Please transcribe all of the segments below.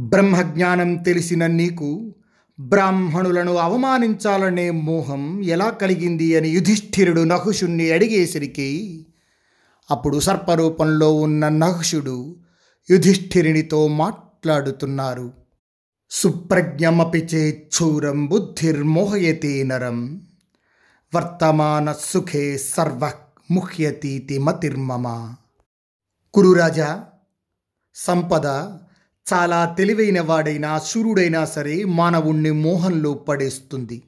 బ్రహ్మజ్ఞానం తెలిసిన నీకు బ్రాహ్మణులను అవమానించాలనే మోహం ఎలా కలిగింది అని యుధిష్ఠిరుడు నహుషుణ్ణి అడిగేసరికి అప్పుడు సర్పరూపంలో ఉన్న నహుషుడు యుధిష్ఠిరునితో మాట్లాడుతున్నారు. సుప్రజ్ఞమపి చేచ్చూరం బుద్ధిర్మోహయతే నరం వర్తమాన సుఖే సర్వ ముహ్యతీతి మతిర్మమ. కురురాజా సంపద చాలా తెలివైన వాడైనా శూరుడైనా సరే మానవుణ్ణి మోహంలో పడేస్తుంది.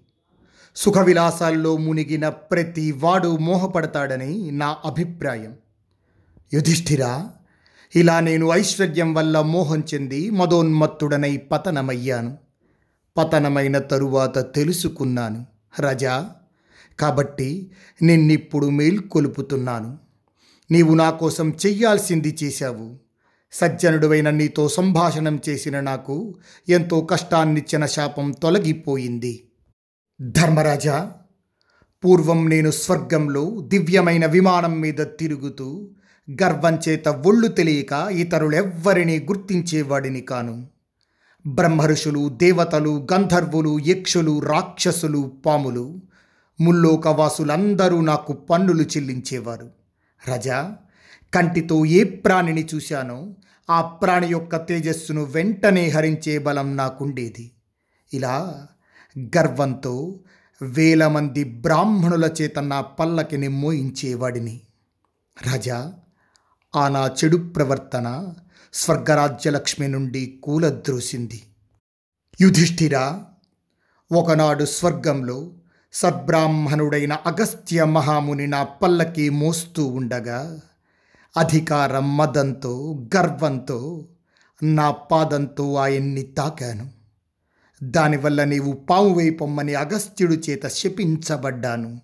సుఖ విలాసాల్లో మునిగిన ప్రతి వాడు మోహపడతాడని నా అభిప్రాయం. యుధిష్ఠిరా ఇలా నేను ఐశ్వర్యం వల్ల మోహం చెంది మదోన్మత్తుడనై పతనమయ్యాను. పతనమైన తరువాత తెలుసుకున్నాను రజా. కాబట్టి నిన్నిప్పుడు మేల్కొలుపుతున్నాను. నీవు నా కోసం చెయ్యాల్సింది చేశావు. సజ్జనుడువైన నీతో సంభాషణం చేసిన నాకు ఎంతో కష్టాన్నిచ్చిన శాపం తొలగిపోయింది. ధర్మరాజా పూర్వం నేను స్వర్గంలో దివ్యమైన విమానం మీద తిరుగుతూ గర్వం చేత ఒళ్ళు తెలియక ఇతరులెవ్వరినీ గుర్తించేవాడిని కాను. బ్రహ్మఋషులు దేవతలు గంధర్వులు యక్షులు రాక్షసులు పాములు ముల్లోకవాసులందరూ నాకు పన్నులు చెల్లించేవారు. రజా కంటితో ఏ ప్రాణిని చూశానో ఆ ప్రాణి యొక్క తేజస్సును వెంటనే హరించే బలం నాకుండేది. ఇలా గర్వంతో వేల మంది బ్రాహ్మణుల చేత నా పల్లకిని మోయించేవాడిని. రాజా ఆ నా చెడు ప్రవర్తన స్వర్గరాజ్యలక్ష్మి నుండి కూలద్రోసింది. యుధిష్ఠిరా ఒకనాడు స్వర్గంలో సద్బ్రాహ్మణుడైన అగస్త్య మహాముని నా పల్లకి మోస్తూ ఉండగా అధికారం మదంతో గర్వంతో నా పాదంతో ఆయన్ని తాకాను. దానివల్ల నీవు పాము వైపమ్మని అగస్త్యుడి చేత శపించబడ్డాను.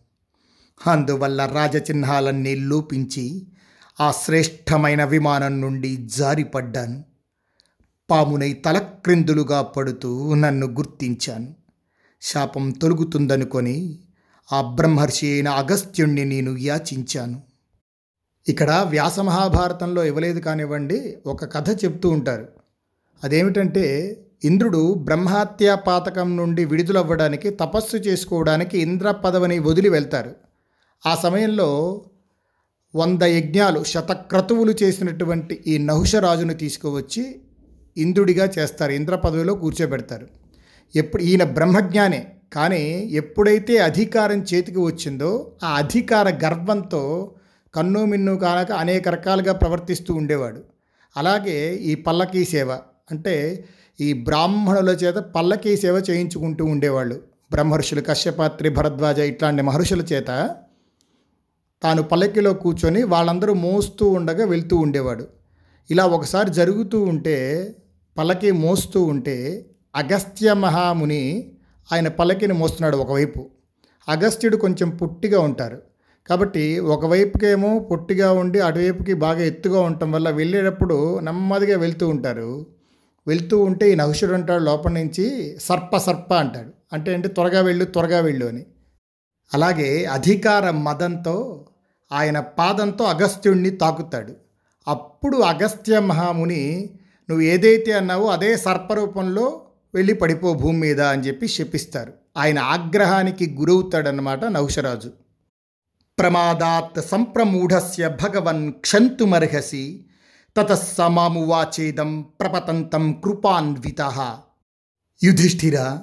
అందువల్ల రాజచిహ్నాలన్నీ లోపించి ఆ శ్రేష్టమైన విమానం నుండి జారిపడ్డాను. పామునై తలక్రిందులుగా పడుతూ నన్ను గుర్తించాను. శాపం తొలుగుతుందనుకొని ఆ బ్రహ్మర్షి అయిన అగస్త్యుణ్ణి నేను యాచించాను. ఇక్కడ వ్యాస మహాభారతంలో ఇవ్వలేదు కానివ్వండి ఒక కథ చెప్తూ ఉంటారు. అదేమిటంటే ఇంద్రుడు బ్రహ్మహత్యా పాతకం నుండి విడుదలవ్వడానికి తపస్సు చేసుకోవడానికి ఇంద్ర పదవిని వదిలి వెళ్తారు. ఆ సమయంలో వంద యజ్ఞాలు శతక్రతువులు చేసినటువంటి ఈ నహుషరాజును తీసుకువచ్చి ఇంద్రుడిగా చేస్తారు ఇంద్ర పదవిలో కూర్చోబెడతారు. ఎప్పుడు ఈయన బ్రహ్మజ్ఞానే కానీ ఎప్పుడైతే అధికారం చేతికి వచ్చిందో ఆ అధికార గర్వంతో కన్ను మిన్ను కానక అనేక రకాలుగా ప్రవర్తిస్తూ ఉండేవాడు. అలాగే ఈ పల్లకీ సేవ అంటే ఈ బ్రాహ్మణుల చేత పల్లకీ సేవ చేయించుకుంటూ ఉండేవాళ్ళు. బ్రహ్మర్షులు కశ్యపాత్రి భరద్వాజ ఇట్లాంటి మహర్షుల చేత తాను పల్లకిలో కూర్చొని వాళ్ళందరూ మోస్తూ ఉండగా వెళ్తూ ఉండేవాడు. ఇలా ఒకసారి జరుగుతూ ఉంటే పల్లకి మోస్తూ ఉంటే అగస్త్య మహాముని ఆయన పల్లకిని మోస్తున్నాడు ఒకవైపు. అగస్త్యుడు కొంచెం పుట్టిగా ఉంటారు. కాబట్టి ఒకవైపుకేమో పొట్టిగా ఉండి అటువైపుకి బాగా ఎత్తుగా ఉండటం వల్ల వెళ్ళేటప్పుడు నెమ్మదిగా వెళ్తూ ఉంటారు. వెళ్తూ ఉంటే ఈ నహుషుడు అంటాడు లోపల నుంచి సర్ప సర్ప అంటాడు. అంటే అంటే త్వరగా వెళ్ళు త్వరగా వెళ్ళు అని. అలాగే అధికార మదంతో ఆయన పాదంతో అగస్త్యుణ్ణి తాకుతాడు. అప్పుడు అగస్త్య మహాముని నువ్వు ఏదైతే అన్నావో అదే సర్పరూపంలో వెళ్ళి పడిపో భూమి మీద అని చెప్పి శపిస్తారు. ఆయన ఆగ్రహానికి గురవుతాడనమాట నహుషరాజు. ప్రమాదాత్ సంప్రమూఢస్య భగవన్ క్షంతుమర్హసి తతస్సమామువాచేదం ప్రపతంతం కృపాన్విత. యుధిష్ఠిర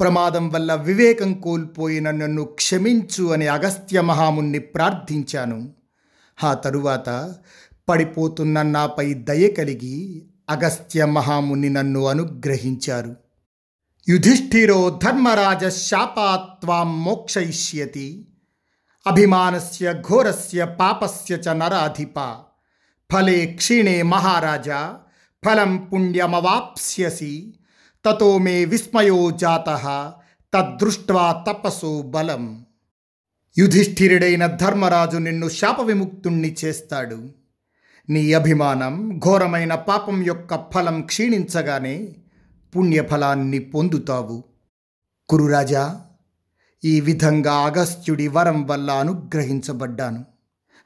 ప్రమాదం వల్ల వివేకం కోల్పోయిన నన్ను క్షమించు అని అగస్త్య మహాముని ప్రార్థించాను. ఆ తరువాత పడిపోతున్న నాపై దయ కలిగి అగస్త్య మహాముని నన్ను అనుగ్రహించారు. యుధిష్ఠిరో ధర్మరాజ శాపాత్వాం మోక్షయిష్యతి అభిమానస్య ఘోరస్య పాపస్య చ నరాధిప. ఫలే క్షీణే మహారాజా ఫలం పుణ్యమవాప్స్యసి. తతో మే విస్మయో జాత తద్దృష్ట్వా తపసో బలం. యుధిష్ఠిరుడైన ధర్మరాజు నిన్ను శాప విముక్తుణ్ణి చేస్తాడు. నీ అభిమానం ఘోరమైన పాపం యొక్క ఫలం క్షీణించగానే పుణ్యఫలాన్ని పొందుతావు. కురురాజా ఈ విధంగా అగస్త్యుడి వరం వల్ల అనుగ్రహించబడ్డాను.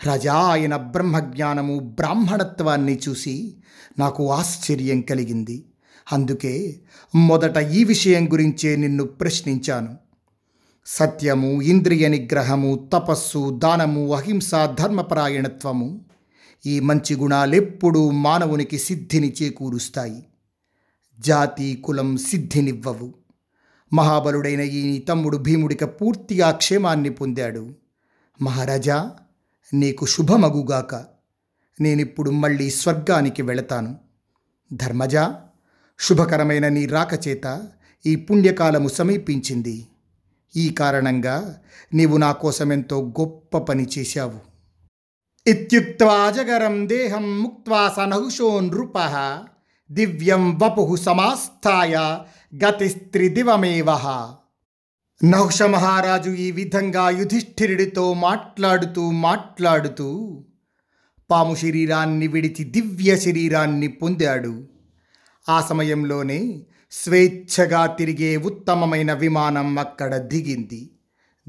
రజా ఆయన బ్రహ్మజ్ఞానము బ్రాహ్మణత్వాన్ని చూసి నాకు ఆశ్చర్యం కలిగింది. అందుకే మొదట ఈ విషయం గురించే నిన్ను ప్రశ్నించాను. సత్యము ఇంద్రియ నిగ్రహము తపస్సు దానము అహింస ధర్మపరాయణత్వము ఈ మంచి గుణాలెప్పుడూ మానవునికి సిద్ధిని చేకూరుస్తాయి. జాతి కులం సిద్ధినివ్వవు. మహాబలుడైన ఈ తమ్ముడు భీముడిక పూర్తిగా క్షేమాన్ని పొందాడు. మహారాజా నీకు శుభమగుగాక. నేనిప్పుడు మళ్ళీ స్వర్గానికి వెళతాను. ధర్మజా శుభకరమైన నీ రాకచేత ఈ పుణ్యకాలము సమీపించింది. ఈ కారణంగా నీవు నా కోసమెంతో గొప్ప పని చేశావు. ఇత్యుక్త్వా జగరం దేహం ముక్వా సనహుషో నృప దివ్యం వపు సమాస్థాయ గతిస్త్రిదివమేవ? నహుష మహారాజు ఈ విధంగా యుధిష్ఠిరుడితో మాట్లాడుతూ మాట్లాడుతూ పాము శరీరాన్ని విడిచి దివ్య శరీరాన్ని పొందాడు. ఆ సమయంలోనే స్వేచ్ఛగా తిరిగే ఉత్తమమైన విమానం అక్కడ దిగింది.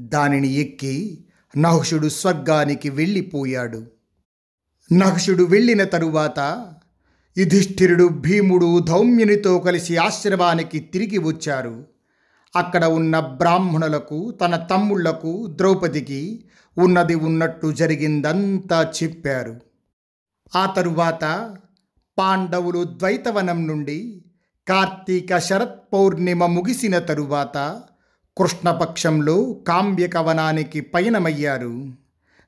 దానిని ఎక్కి నహుషుడు స్వర్గానికి వెళ్ళిపోయాడు. నహుషుడు వెళ్ళిన తరువాత యుధిష్ఠిరుడు భీముడు ధౌమ్యునితో కలిసి ఆశ్రమానికి తిరిగి వచ్చారు. అక్కడ ఉన్న బ్రాహ్మణులకు తన తమ్ముళ్ళకు ద్రౌపదికి ఉన్నది ఉన్నట్టు జరిగిందంతా చెప్పారు. ఆ తరువాత పాండవులు ద్వైతవనం నుండి కార్తీక శరత్ పౌర్ణిమ ముగిసిన తరువాత కృష్ణపక్షంలో కామ్యకవనానికి పయనమయ్యారు.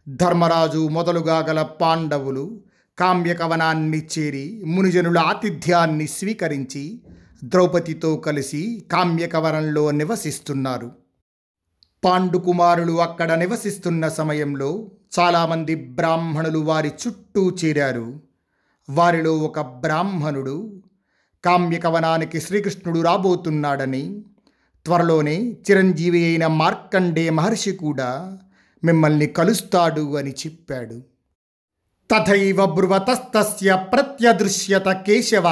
ధర్మరాజు మొదలుగా గల పాండవులు కామ్యకవనాన్ని చేరి మునిజనుల ఆతిథ్యాన్ని స్వీకరించి ద్రౌపదితో కలిసి కామ్యకవనంలో నివసిస్తున్నారు. పాండుకుమారులు అక్కడ నివసిస్తున్న సమయంలో చాలామంది బ్రాహ్మణులు వారి చుట్టూ చేరారు. వారిలో ఒక బ్రాహ్మణుడు కామ్యకవనానికి శ్రీకృష్ణుడు రాబోతున్నాడని త్వరలోనే చిరంజీవి అయిన మార్కండే మహర్షి కూడా మిమ్మల్ని కలుస్తాడు అని చెప్పాడు. తథైవ బ్రువతస్తస్య ప్రత్యదృశ్యత కేశవ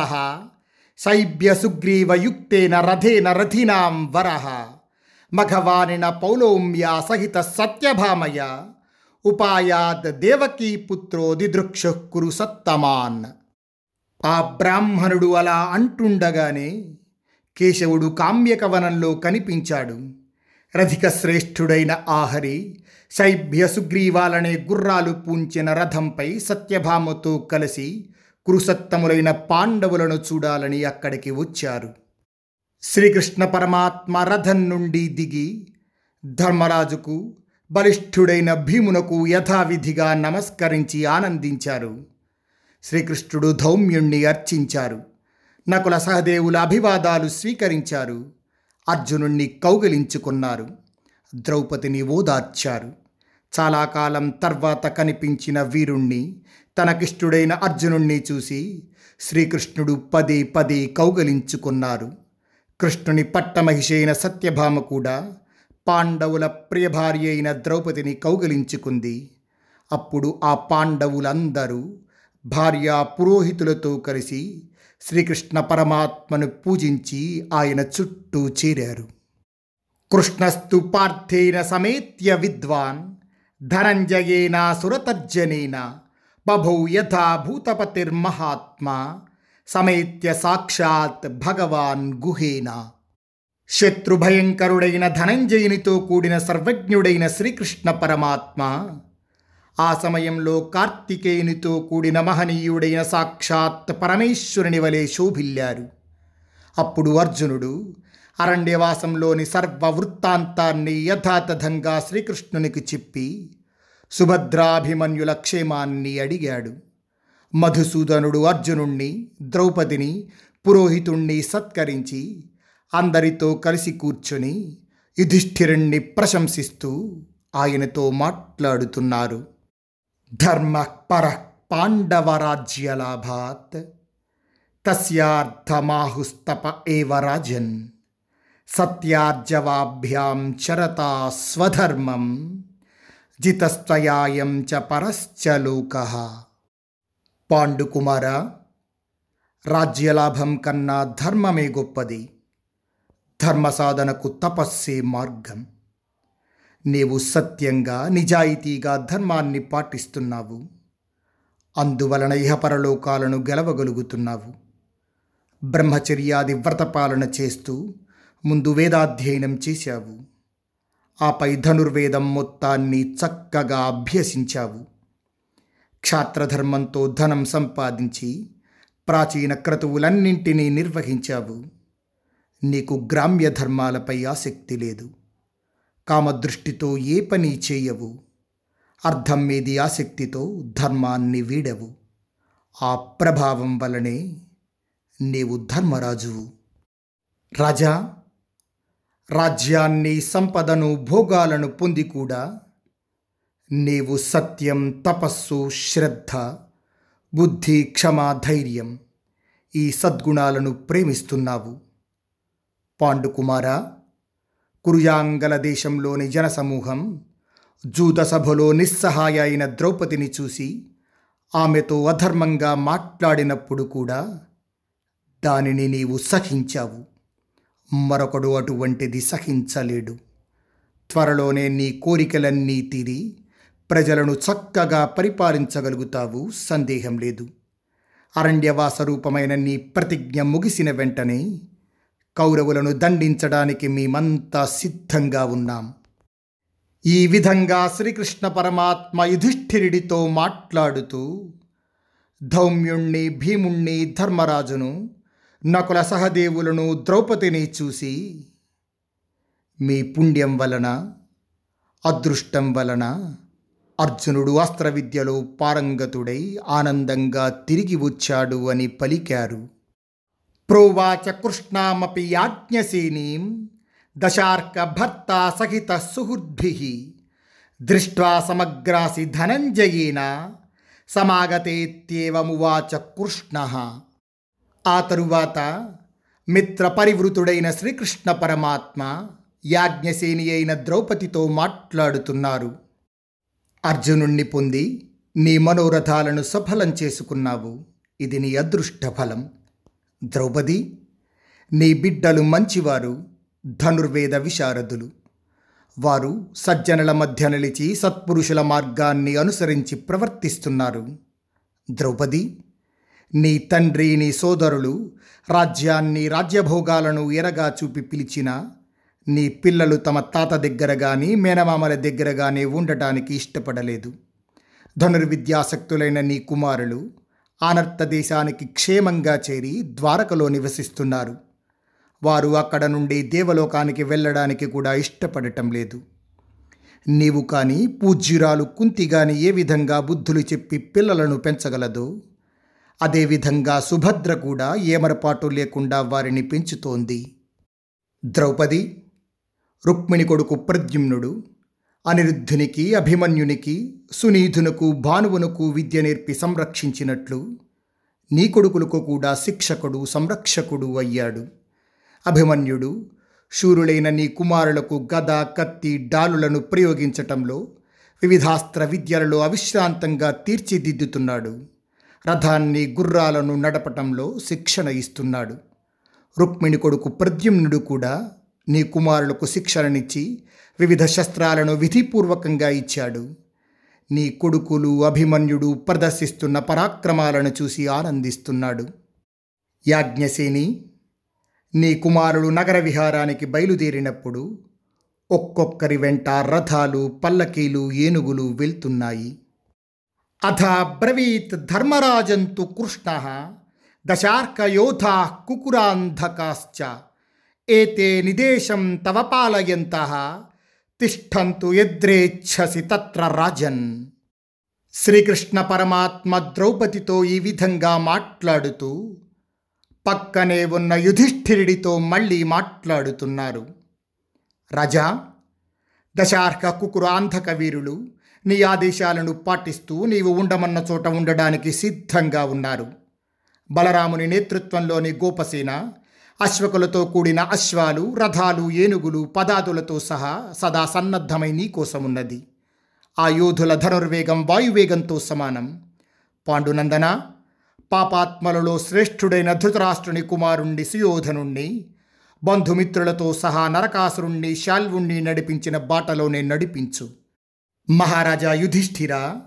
శైబ్య సుగ్రీవయుక్తేన రథేన రథినాం వర మఘవానిన పౌలోమ్య సహిత సత్యభామయ ఉపాయాద్ దేవకీ పుత్రో దిదృక్షు కురు సత్తమాన్ ఆ బ్రాహ్మణుడు అలా అంటుండగానే కేశవుడు కామ్యకవనంలో కనిపించాడు రధిక శ్రేష్ఠుడైన ఆహరి శైభ్య సుగ్రీవాలనే గుర్రాలు పూంచిన రథంపై సత్యభామతో కలిసి కురుసత్తములైన పాండవులను చూడాలని అక్కడికి వచ్చారు. శ్రీకృష్ణ పరమాత్మ రథం నుండి దిగి ధర్మరాజుకు బలిష్ఠుడైన భీమునకు యథావిధిగా నమస్కరించి ఆనందించారు. శ్రీకృష్ణుడు ధౌమ్యుణ్ణి అర్చించారు. నకుల సహదేవుల అభివాదాలు స్వీకరించారు. అర్జునుణ్ణి కౌగిలించుకున్నారు. ద్రౌపదిని ఓదార్చారు చాలా కాలం తర్వాత కనిపించిన వీరుణ్ణి తనకిష్టుడైన అర్జునుణ్ణి చూసి శ్రీకృష్ణుడు పదే పదే కౌగలించుకున్నారు. కృష్ణుని పట్టమహిషైన సత్యభామ కూడా పాండవుల ప్రియభార్య అయిన ద్రౌపదిని కౌగలించుకుంది. అప్పుడు ఆ పాండవులందరూ భార్యా పురోహితులతో కలిసి శ్రీకృష్ణ పరమాత్మను పూజించి ఆయన చుట్టూ చేరారు. కృష్ణస్తు పార్థేన సమేత్య విద్వాన్ ధనంజయేన సురతర్జనేన బభౌ యథా భూతపతిర్మహాత్మా సమేత్య సాక్షాత్ భగవాన్ గుహేన. శత్రుభయంకరుడైన ధనంజయునితో కూడిన సర్వజ్ఞుడైన శ్రీకృష్ణ పరమాత్మ ఆ సమయంలో కార్తికేయునితో కూడిన మహనీయుడైన సాక్షాత్ పరమేశ్వరుని వలె శోభిల్లారు. అప్పుడు అర్జునుడు అరణ్యవాసంలోని సర్వ వృత్తాంతాన్ని యథాతథంగా శ్రీకృష్ణునికి చెప్పి సుభద్రాభిమన్యుల క్షేమాన్ని అడిగాడు. మధుసూదనుడు అర్జునుణ్ణి ద్రౌపదిని పురోహితుణ్ణి సత్కరించి అందరితో కలిసి కూర్చుని యుధిష్ఠిరుణ్ణి ప్రశంసిస్తూ ఆయనతో మాట్లాడుతున్నారు. ధర్మ పర పాండవరాజ్యలాభాత్ తస్యార్థమాహుస్తప ఏవ రాజన్. సత్యార్జవాభ్యాం చరతా స్వధర్మం జితస్త్వయాయం చ పరశ్చ లోక పాండుకుమార రాజ్యలాభం కన్నా ధర్మమే గొప్పది ధర్మ సాధనకు తపస్సే మార్గం నీవు సత్యంగా నిజాయితీగా ధర్మాన్ని పాటిస్తున్నావు అందువలన ఇహపరలోకాలను గెలవగలుగుతున్నావు. బ్రహ్మచర్యాది వ్రతపాలన చేస్తూ ముందు వేదాధ్యయనం చేశావు. ఆపై ధనుర్వేదం మొత్తాన్ని చక్కగా అభ్యసించావు. క్షాత్రధర్మంతో ధనం సంపాదించి ప్రాచీన క్రతువులన్నింటినీ నిర్వహించావు. నీకు గ్రామ్య ధర్మాలపై ఆసక్తి లేదు. కామదృష్టితో ఏ పని చేయవు. అర్థం మీది ఆసక్తితో ధర్మాన్ని వీడవు. ఆ ప్రభావం వలనే నీవు ధర్మరాజువు. రాజా రాజ్యాన్ని సంపదను భోగాలను పొంది కూడా నీవు సత్యం తపస్సు శ్రద్ధ బుద్ధి క్షమ ధైర్యం ఈ సద్గుణాలను ప్రేమిస్తున్నావు. పాండుకుమార కురుయాంగల దేశంలోని జనసమూహం జూదసభలో నిస్సహాయ అయిన ద్రౌపదిని చూసి ఆమెతో అధర్మంగా మాట్లాడినప్పుడు కూడా దానిని నీవు సహించావు. మరొకడు అటువంటిది సహించలేడు. త్వరలోనే నీ కోరికలన్నీ తీరి ప్రజలను చక్కగా పరిపాలించగలుగుతావు సందేహం లేదు. అరణ్యవాస రూపమైన నీ ప్రతిజ్ఞ ముగిసిన వెంటనే కౌరవులను దండించడానికి మేమంతా సిద్ధంగా ఉన్నాం. ఈ విధంగా శ్రీకృష్ణ పరమాత్మ యుధిష్ఠిరుడితో మాట్లాడుతూ ధౌమ్యుణ్ణి భీముణ్ణి ధర్మరాజును నకుల సహదేవులను ద్రౌపదిని చూసి మీ పుణ్యం వలన అదృష్టం వలన అర్జునుడు అస్త్ర విద్యలో పారంగతుడై ఆనందంగా తిరిగి వచ్చాడు అని పలికారు. ప్రోవాచ కృష్ణామపి యాజ్ఞసేనీం దశార్క భర్త సహిత సుహృద్భి దృష్ట్వా సమగ్రాసి ధనంజయేన సమాగతేత్యేవమువాచ కృష్ణ ఆ తరువాత మిత్ర పరివృతుడైన శ్రీకృష్ణ పరమాత్మ యాజ్ఞసేని అయిన ద్రౌపదితో మాట్లాడుతున్నారు. అర్జునుణ్ణి పొంది నీ మనోరథాలను సఫలం చేసుకున్నావు. ఇది నీ అదృష్ట ఫలం ద్రౌపది నీ బిడ్డలు మంచివారు ధనుర్వేద విశారదులు. వారు సజ్జనుల మధ్య నిలిచి సత్పురుషుల మార్గాన్ని అనుసరించి ప్రవర్తిస్తున్నారు. ద్రౌపది నీ తండ్రి నీ సోదరులు రాజ్యాన్ని రాజ్యభోగాలను ఎరగా చూపి పిలిచిన నీ పిల్లలు తమ తాత దగ్గర కానీ మేనమామల దగ్గర కానీ ఉండటానికి ఇష్టపడలేదు. ధనుర్విద్యాసక్తులైన నీ కుమారులు ఆనర్త దేశానికి క్షేమంగా చేరి ద్వారకలో నివసిస్తున్నారు. వారు అక్కడ నుండి దేవలోకానికి వెళ్ళడానికి కూడా ఇష్టపడటం లేదు. నీవు కానీ పూజ్యురాలు కుంతి కానీ ఏ విధంగా బుద్ధులు చెప్పి పిల్లలను పెంచగలదో అదేవిధంగా సుభద్ర కూడా ఏమరపాటు లేకుండా వారిని పెంచుతోంది. ద్రౌపది రుక్మిణి కొడుకు ప్రద్యుమ్నుడు అనిరుద్ధునికి అభిమన్యునికి సునీధునకు భానువునకు విద్య నేర్పి సంరక్షించినట్లు నీ కొడుకులకు కూడా శిక్షకుడు సంరక్షకుడు అయ్యాడు. అభిమన్యుడు శూరులైన నీ కుమారులకు గద కత్తి డాలులను ప్రయోగించటంలో వివిధాస్త్ర విద్యలలో అవిశ్రాంతంగా తీర్చిదిద్దుతున్నాడు. రథాన్ని గుర్రాలను నడపటంలో శిక్షణ ఇస్తున్నాడు. రుక్మిణి కొడుకు ప్రద్యుమ్నుడు కూడా నీ కుమారులకు శిక్షణనిచ్చి వివిధ శస్త్రాలను విధిపూర్వకంగా ఇచ్చాడు. నీ కొడుకులు అభిమన్యుడు ప్రదర్శిస్తున్న పరాక్రమాలను చూసి ఆనందిస్తున్నాడు. యాజ్ఞసేని నీ కుమారుడు నగర విహారానికి బయలుదేరినప్పుడు ఒక్కొక్కరి వెంట రథాలు పల్లకీలు ఏనుగులు వెళ్తున్నాయి. అథ బ్రవీత్ ధర్మరాజంతు కృష్ణ దశార్కయోధా కుకురాంధకాశ్చ ఏతే నిదేశం తవ పాలయంత తిష్టంతు ఎద్రేచ్ఛసి తత్ర రాజన్. శ్రీకృష్ణ పరమాత్మ ద్రౌపదితో ఈ విధంగా మాట్లాడుతూ పక్కనే ఉన్న యుధిష్ఠిరుడితో మళ్ళీ మాట్లాడుతున్నారు. రజా దశార్క కుకురాంధక వీరులు నీ ఆదేశాలను పాటిస్తూ నీవు ఉండమన్న చోట ఉండడానికి సిద్ధంగా ఉన్నారు. బలరాముని నేతృత్వంలోని గోపసేన అశ్వకులతో కూడిన అశ్వాలు రథాలు ఏనుగులు పదాదులతో సహా సదా సన్నద్ధమై నీకోసమున్నది ఆ యోధుల ధనుర్వేగం వాయువేగంతో సమానం. పాండునందన పాపాత్మలలో శ్రేష్ఠుడైన ధృతరాష్ట్రుని కుమారుణ్ణి సుయోధనుణ్ణి బంధుమిత్రులతో సహా నరకాసురుణ్ణి శాల్వుణ్ణి నడిపించిన బాటలోనే నడిపించు. మహారాజా యుధిష్ఠిరా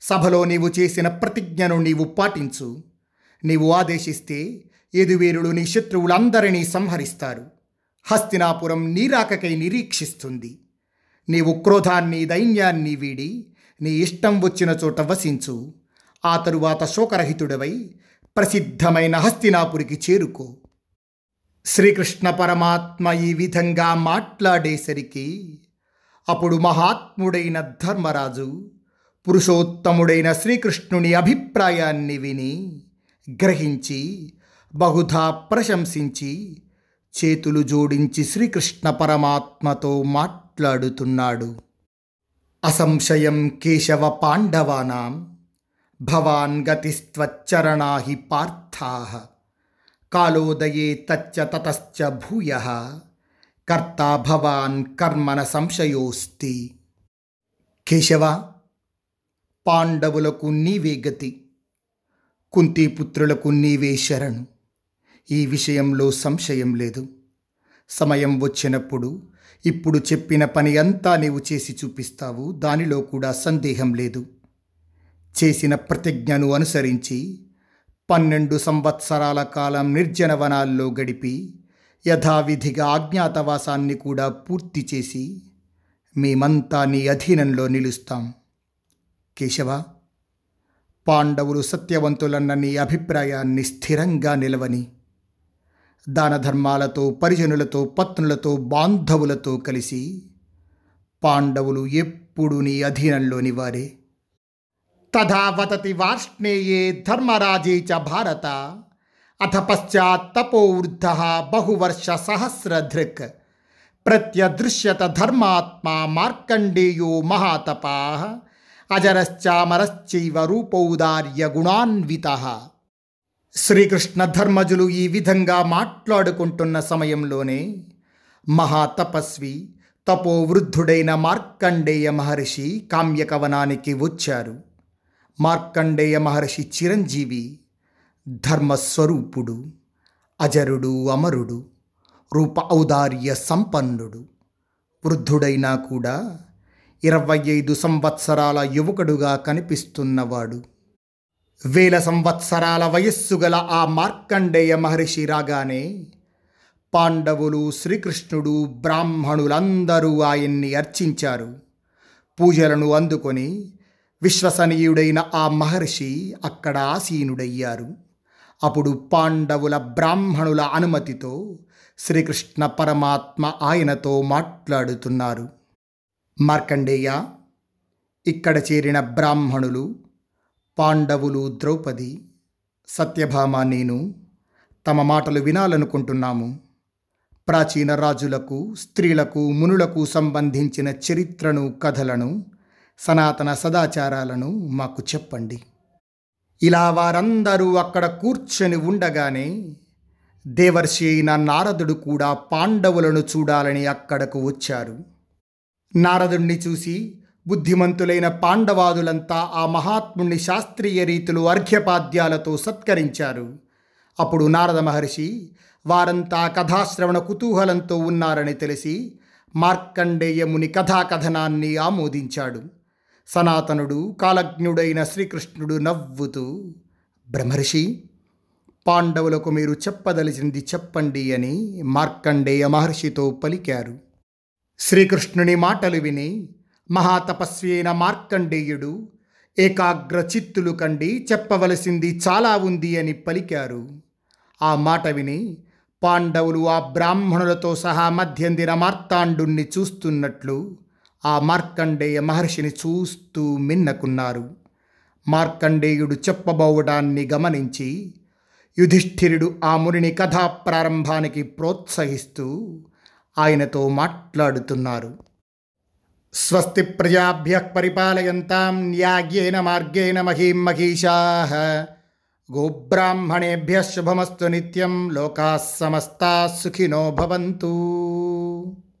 సభలో నీవు చేసిన ప్రతిజ్ఞను నీవు పాటించు. నీవు ఆదేశిస్తే ఎదువీరులు నీ శత్రువులందరినీ సంహరిస్తారు. హస్తినాపురం నీరాకకై నిరీక్షిస్తుంది. నీవు క్రోధాన్ని దైన్యాన్ని వీడి నీ ఇష్టం వచ్చిన చోట వసించు. ఆ తరువాత శోకరహితుడవై ప్రసిద్ధమైన హస్తినాపురికి చేరుకో. శ్రీకృష్ణ పరమాత్మ ఈ విధంగా మాట్లాడేసరికి అప్పుడు మహాత్ముడైన ధర్మరాజు పురుషోత్తముడైన శ్రీకృష్ణుని అభిప్రాయాన్ని విని గ్రహించి బహుధా ప్రశంసించి చేతులు జోడించి శ్రీకృష్ణ పరమాత్మతో మాట్లాడుతున్నాడు. అసంశయం కేశవ పాండవానాం భవాన్ గతిస్త్వచ్చరణా హి పార్థాః కాలోదయే తచ్చ తతశ్చ భూయ కర్తా భవాన్ కర్మన సంశయోస్తి. కేశవ పాండవులకు నీవే గతి కుంతిపుత్రులకు నీవే శరణు. ఈ విషయంలో సంశయం లేదు. సమయం వచ్చినప్పుడు ఇప్పుడు చెప్పిన పని అంతా నీవు చేసి చూపిస్తావు దానిలో కూడా సందేహం లేదు. చేసిన ప్రతిజ్ఞను అనుసరించి పన్నెండు సంవత్సరాల కాలం నిర్జన వనాల్లో గడిపి యథావిధిగా అజ్ఞాతవాసాన్ని కూడా పూర్తి చేసి మేమంతా నీ అధీనంలో నిలుస్తాం. కేశవ పాండవులు సత్యవంతులన్న నీ అభిప్రాయాన్ని స్థిరంగా నిలవని దానధర్మాలతో పరిజనులతో పత్నులతో బాంధవులతో కలిసి పాండవులు ఎప్పుడు నీ అధీనంలోని వారే. తథా వదతి వార్ష్ణేయే ధర్మరాజే చ భారత. అథ పశ్చాత్తపోవృద్ధ బహువర్ష సహస్రధృక్. ప్రత్యదృశ్యత ధర్మాత్మా మార్కండేయో మహాతపా. అజరశ్చామరశ్చైవ రూపౌదార్య గుణాన్విత. శ్రీకృష్ణ ధర్మజులు ఈ విధంగా మాట్లాడుకుంటున్న సమయంలోనే మహాతపస్వి తపోవృద్ధుడైన మార్కండేయ మహర్షి కామ్యకవనానికి వచ్చారు. మార్కండేయ మహర్షి చిరంజీవి ధర్మస్వరూపుడు అజరుడు అమరుడు రూప ఔదార్య సంపన్నుడు వృద్ధుడైనా కూడా ఇరవై ఐదు సంవత్సరాల యువకుడుగా కనిపిస్తున్నవాడు. వేల సంవత్సరాల వయస్సు గల ఆ మార్కండేయ మహర్షి రాగానే పాండవులు శ్రీకృష్ణుడు బ్రాహ్మణులందరూ ఆయన్ని అర్చించారు. పూజలను అందుకొని విశ్వసనీయుడైన ఆ మహర్షి అక్కడ ఆసీనుడయ్యారు. అప్పుడు పాండవుల బ్రాహ్మణుల అనుమతితో శ్రీకృష్ణ పరమాత్మ ఆయనతో మాట్లాడుతున్నారు. మార్కండేయ ఇక్కడ చేరిన బ్రాహ్మణులు పాండవులు ద్రౌపది సత్యభామ నేను తమ మాటలు వినాలనుకుంటున్నాము. ప్రాచీన రాజులకు స్త్రీలకు మునులకు సంబంధించిన చరిత్రను కథలను సనాతన సదాచారాలను మాకు చెప్పండి. ఇలా వారందరూ అక్కడ కూర్చొని ఉండగానే దేవర్షి అయిన నారదుడు కూడా పాండవులను చూడాలని అక్కడకు వచ్చారు. నారదుణ్ణి చూసి బుద్ధిమంతులైన పాండవాదులంతా ఆ మహాత్ముణ్ణి శాస్త్రీయ రీతిలో అర్ఘ్యపాద్యాలతో సత్కరించారు. అప్పుడు నారద మహర్షి వారంతా కథాశ్రవణ కుతూహలంతో ఉన్నారని తెలిసి మార్కండేయముని కథాకథనాన్ని ఆమోదించాడు. సనాతనుడు కాలజ్ఞుడైన శ్రీకృష్ణుడు నవ్వుతూ బ్రహ్మర్షి పాండవులకు మీరు చెప్పదలిచింది చెప్పండి అని మార్కండేయ మహర్షితో పలికారు. శ్రీకృష్ణుని మాటలు విని మహాతపస్వి అయిన మార్కండేయుడు ఏకాగ్ర చిత్తులు కండి చెప్పవలసింది చాలా ఉంది అని పలికారు. ఆ మాట విని పాండవులు ఆ బ్రాహ్మణులతో సహా మధ్యందిన మార్తాండుణ్ణి చూస్తున్నట్లు ఆ మార్కండేయ మహర్షిని చూస్తూ మిన్నకున్నారు. మార్కండేయుడు చెప్పబోవడాన్ని గమనించి యుధిష్ఠిరుడు ఆ మునిని కథా ప్రారంభానికి ప్రోత్సహిస్తూ ఆయనతో మాట్లాడుతున్నారు. స్వస్తి ప్రజాభ్య పరిపాలయంతాం న్యాగ్యేన మార్గేణ మహీం మహిషా గోబ్రాహ్మణేభ్య శుభమస్తు నిత్యం లోకా సమస్తా సుఖినో భవంతు.